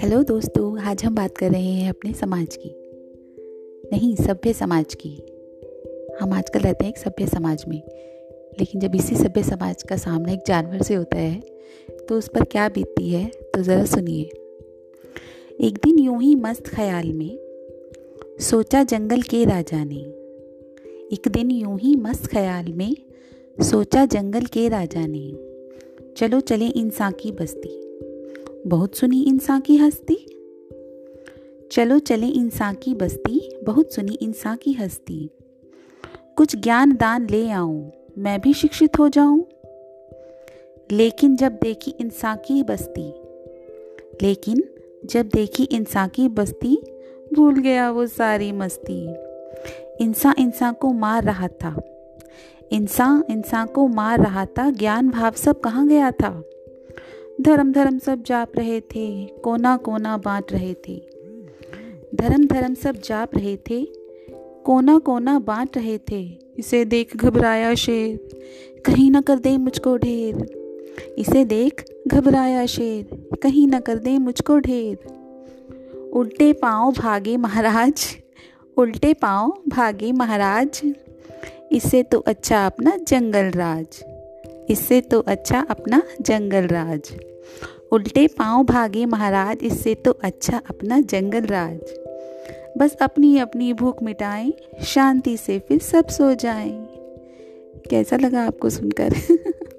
Hello दोस्तों, आज हम बात कर रहे हैं अपने समाज की। नहीं, सभ्य समाज की। हम आजकल रहते हैं एक सभ्य समाज में, लेकिन जब इसी सभ्य समाज का सामना एक जानवर से होता है तो उस पर क्या बीतती है तो ज़रा सुनिए। एक दिन यूँ ही मस्त ख्याल में सोचा जंगल के राजा ने एक दिन यूँ ही मस्त ख्याल में सोचा जंगल के राजा ने। चलो चले इंसान की बस्ती। बहुत सुनी इंसान की हस्ती? चलो चले इंसान की बस्ती, बहुत सुनी इंसान की हस्ती। कुछ ज्ञान दान ले आऊँ, मैं भी शिक्षित हो जाऊँ। लेकिन जब देखी इंसान की बस्ती, लेकिन जब देखी इंसान की बस्ती, भूल गया वो सारी मस्ती। इंसान इंसान को मार रहा था। इंसान इंसान को मार रहा था, ज्ञान भाव सब कहाँ गया था? धर्म धर्म सब जाप रहे थे, कोना कोना बांट रहे थे। धर्म धर्म सब जाप रहे थे, कोना कोना बांट रहे थे। इसे देख घबराया शेर, कहीं ना कर दे मुझको ढेर। इसे देख घबराया शेर, कहीं ना कर दे मुझको ढेर। उल्टे पाँव भागे महाराज, उल्टे पाँव भागे महाराज। इससे तो अच्छा अपना जंगल राज। इससे तो अच्छा अपना जंगल राज। उल्टे पाँव भागे महाराज इससे तो अच्छा अपना जंगल राज। बस अपनी अपनी भूख मिटाएँ, शांति से फिर सब सो जाएँ। कैसा लगा आपको सुनकर?